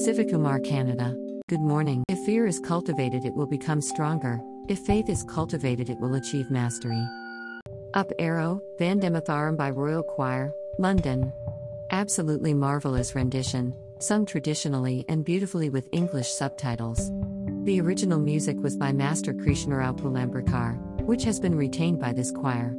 Civikumar Canada. Good morning. If fear is cultivated, it will become stronger. If faith is cultivated, it will achieve mastery. Up Arrow, Vandematharam by Royal Choir, London. Absolutely marvelous rendition, sung traditionally and beautifully with English subtitles. The original music was by Master Krishnarao Phulambrikar, which has been retained by this choir.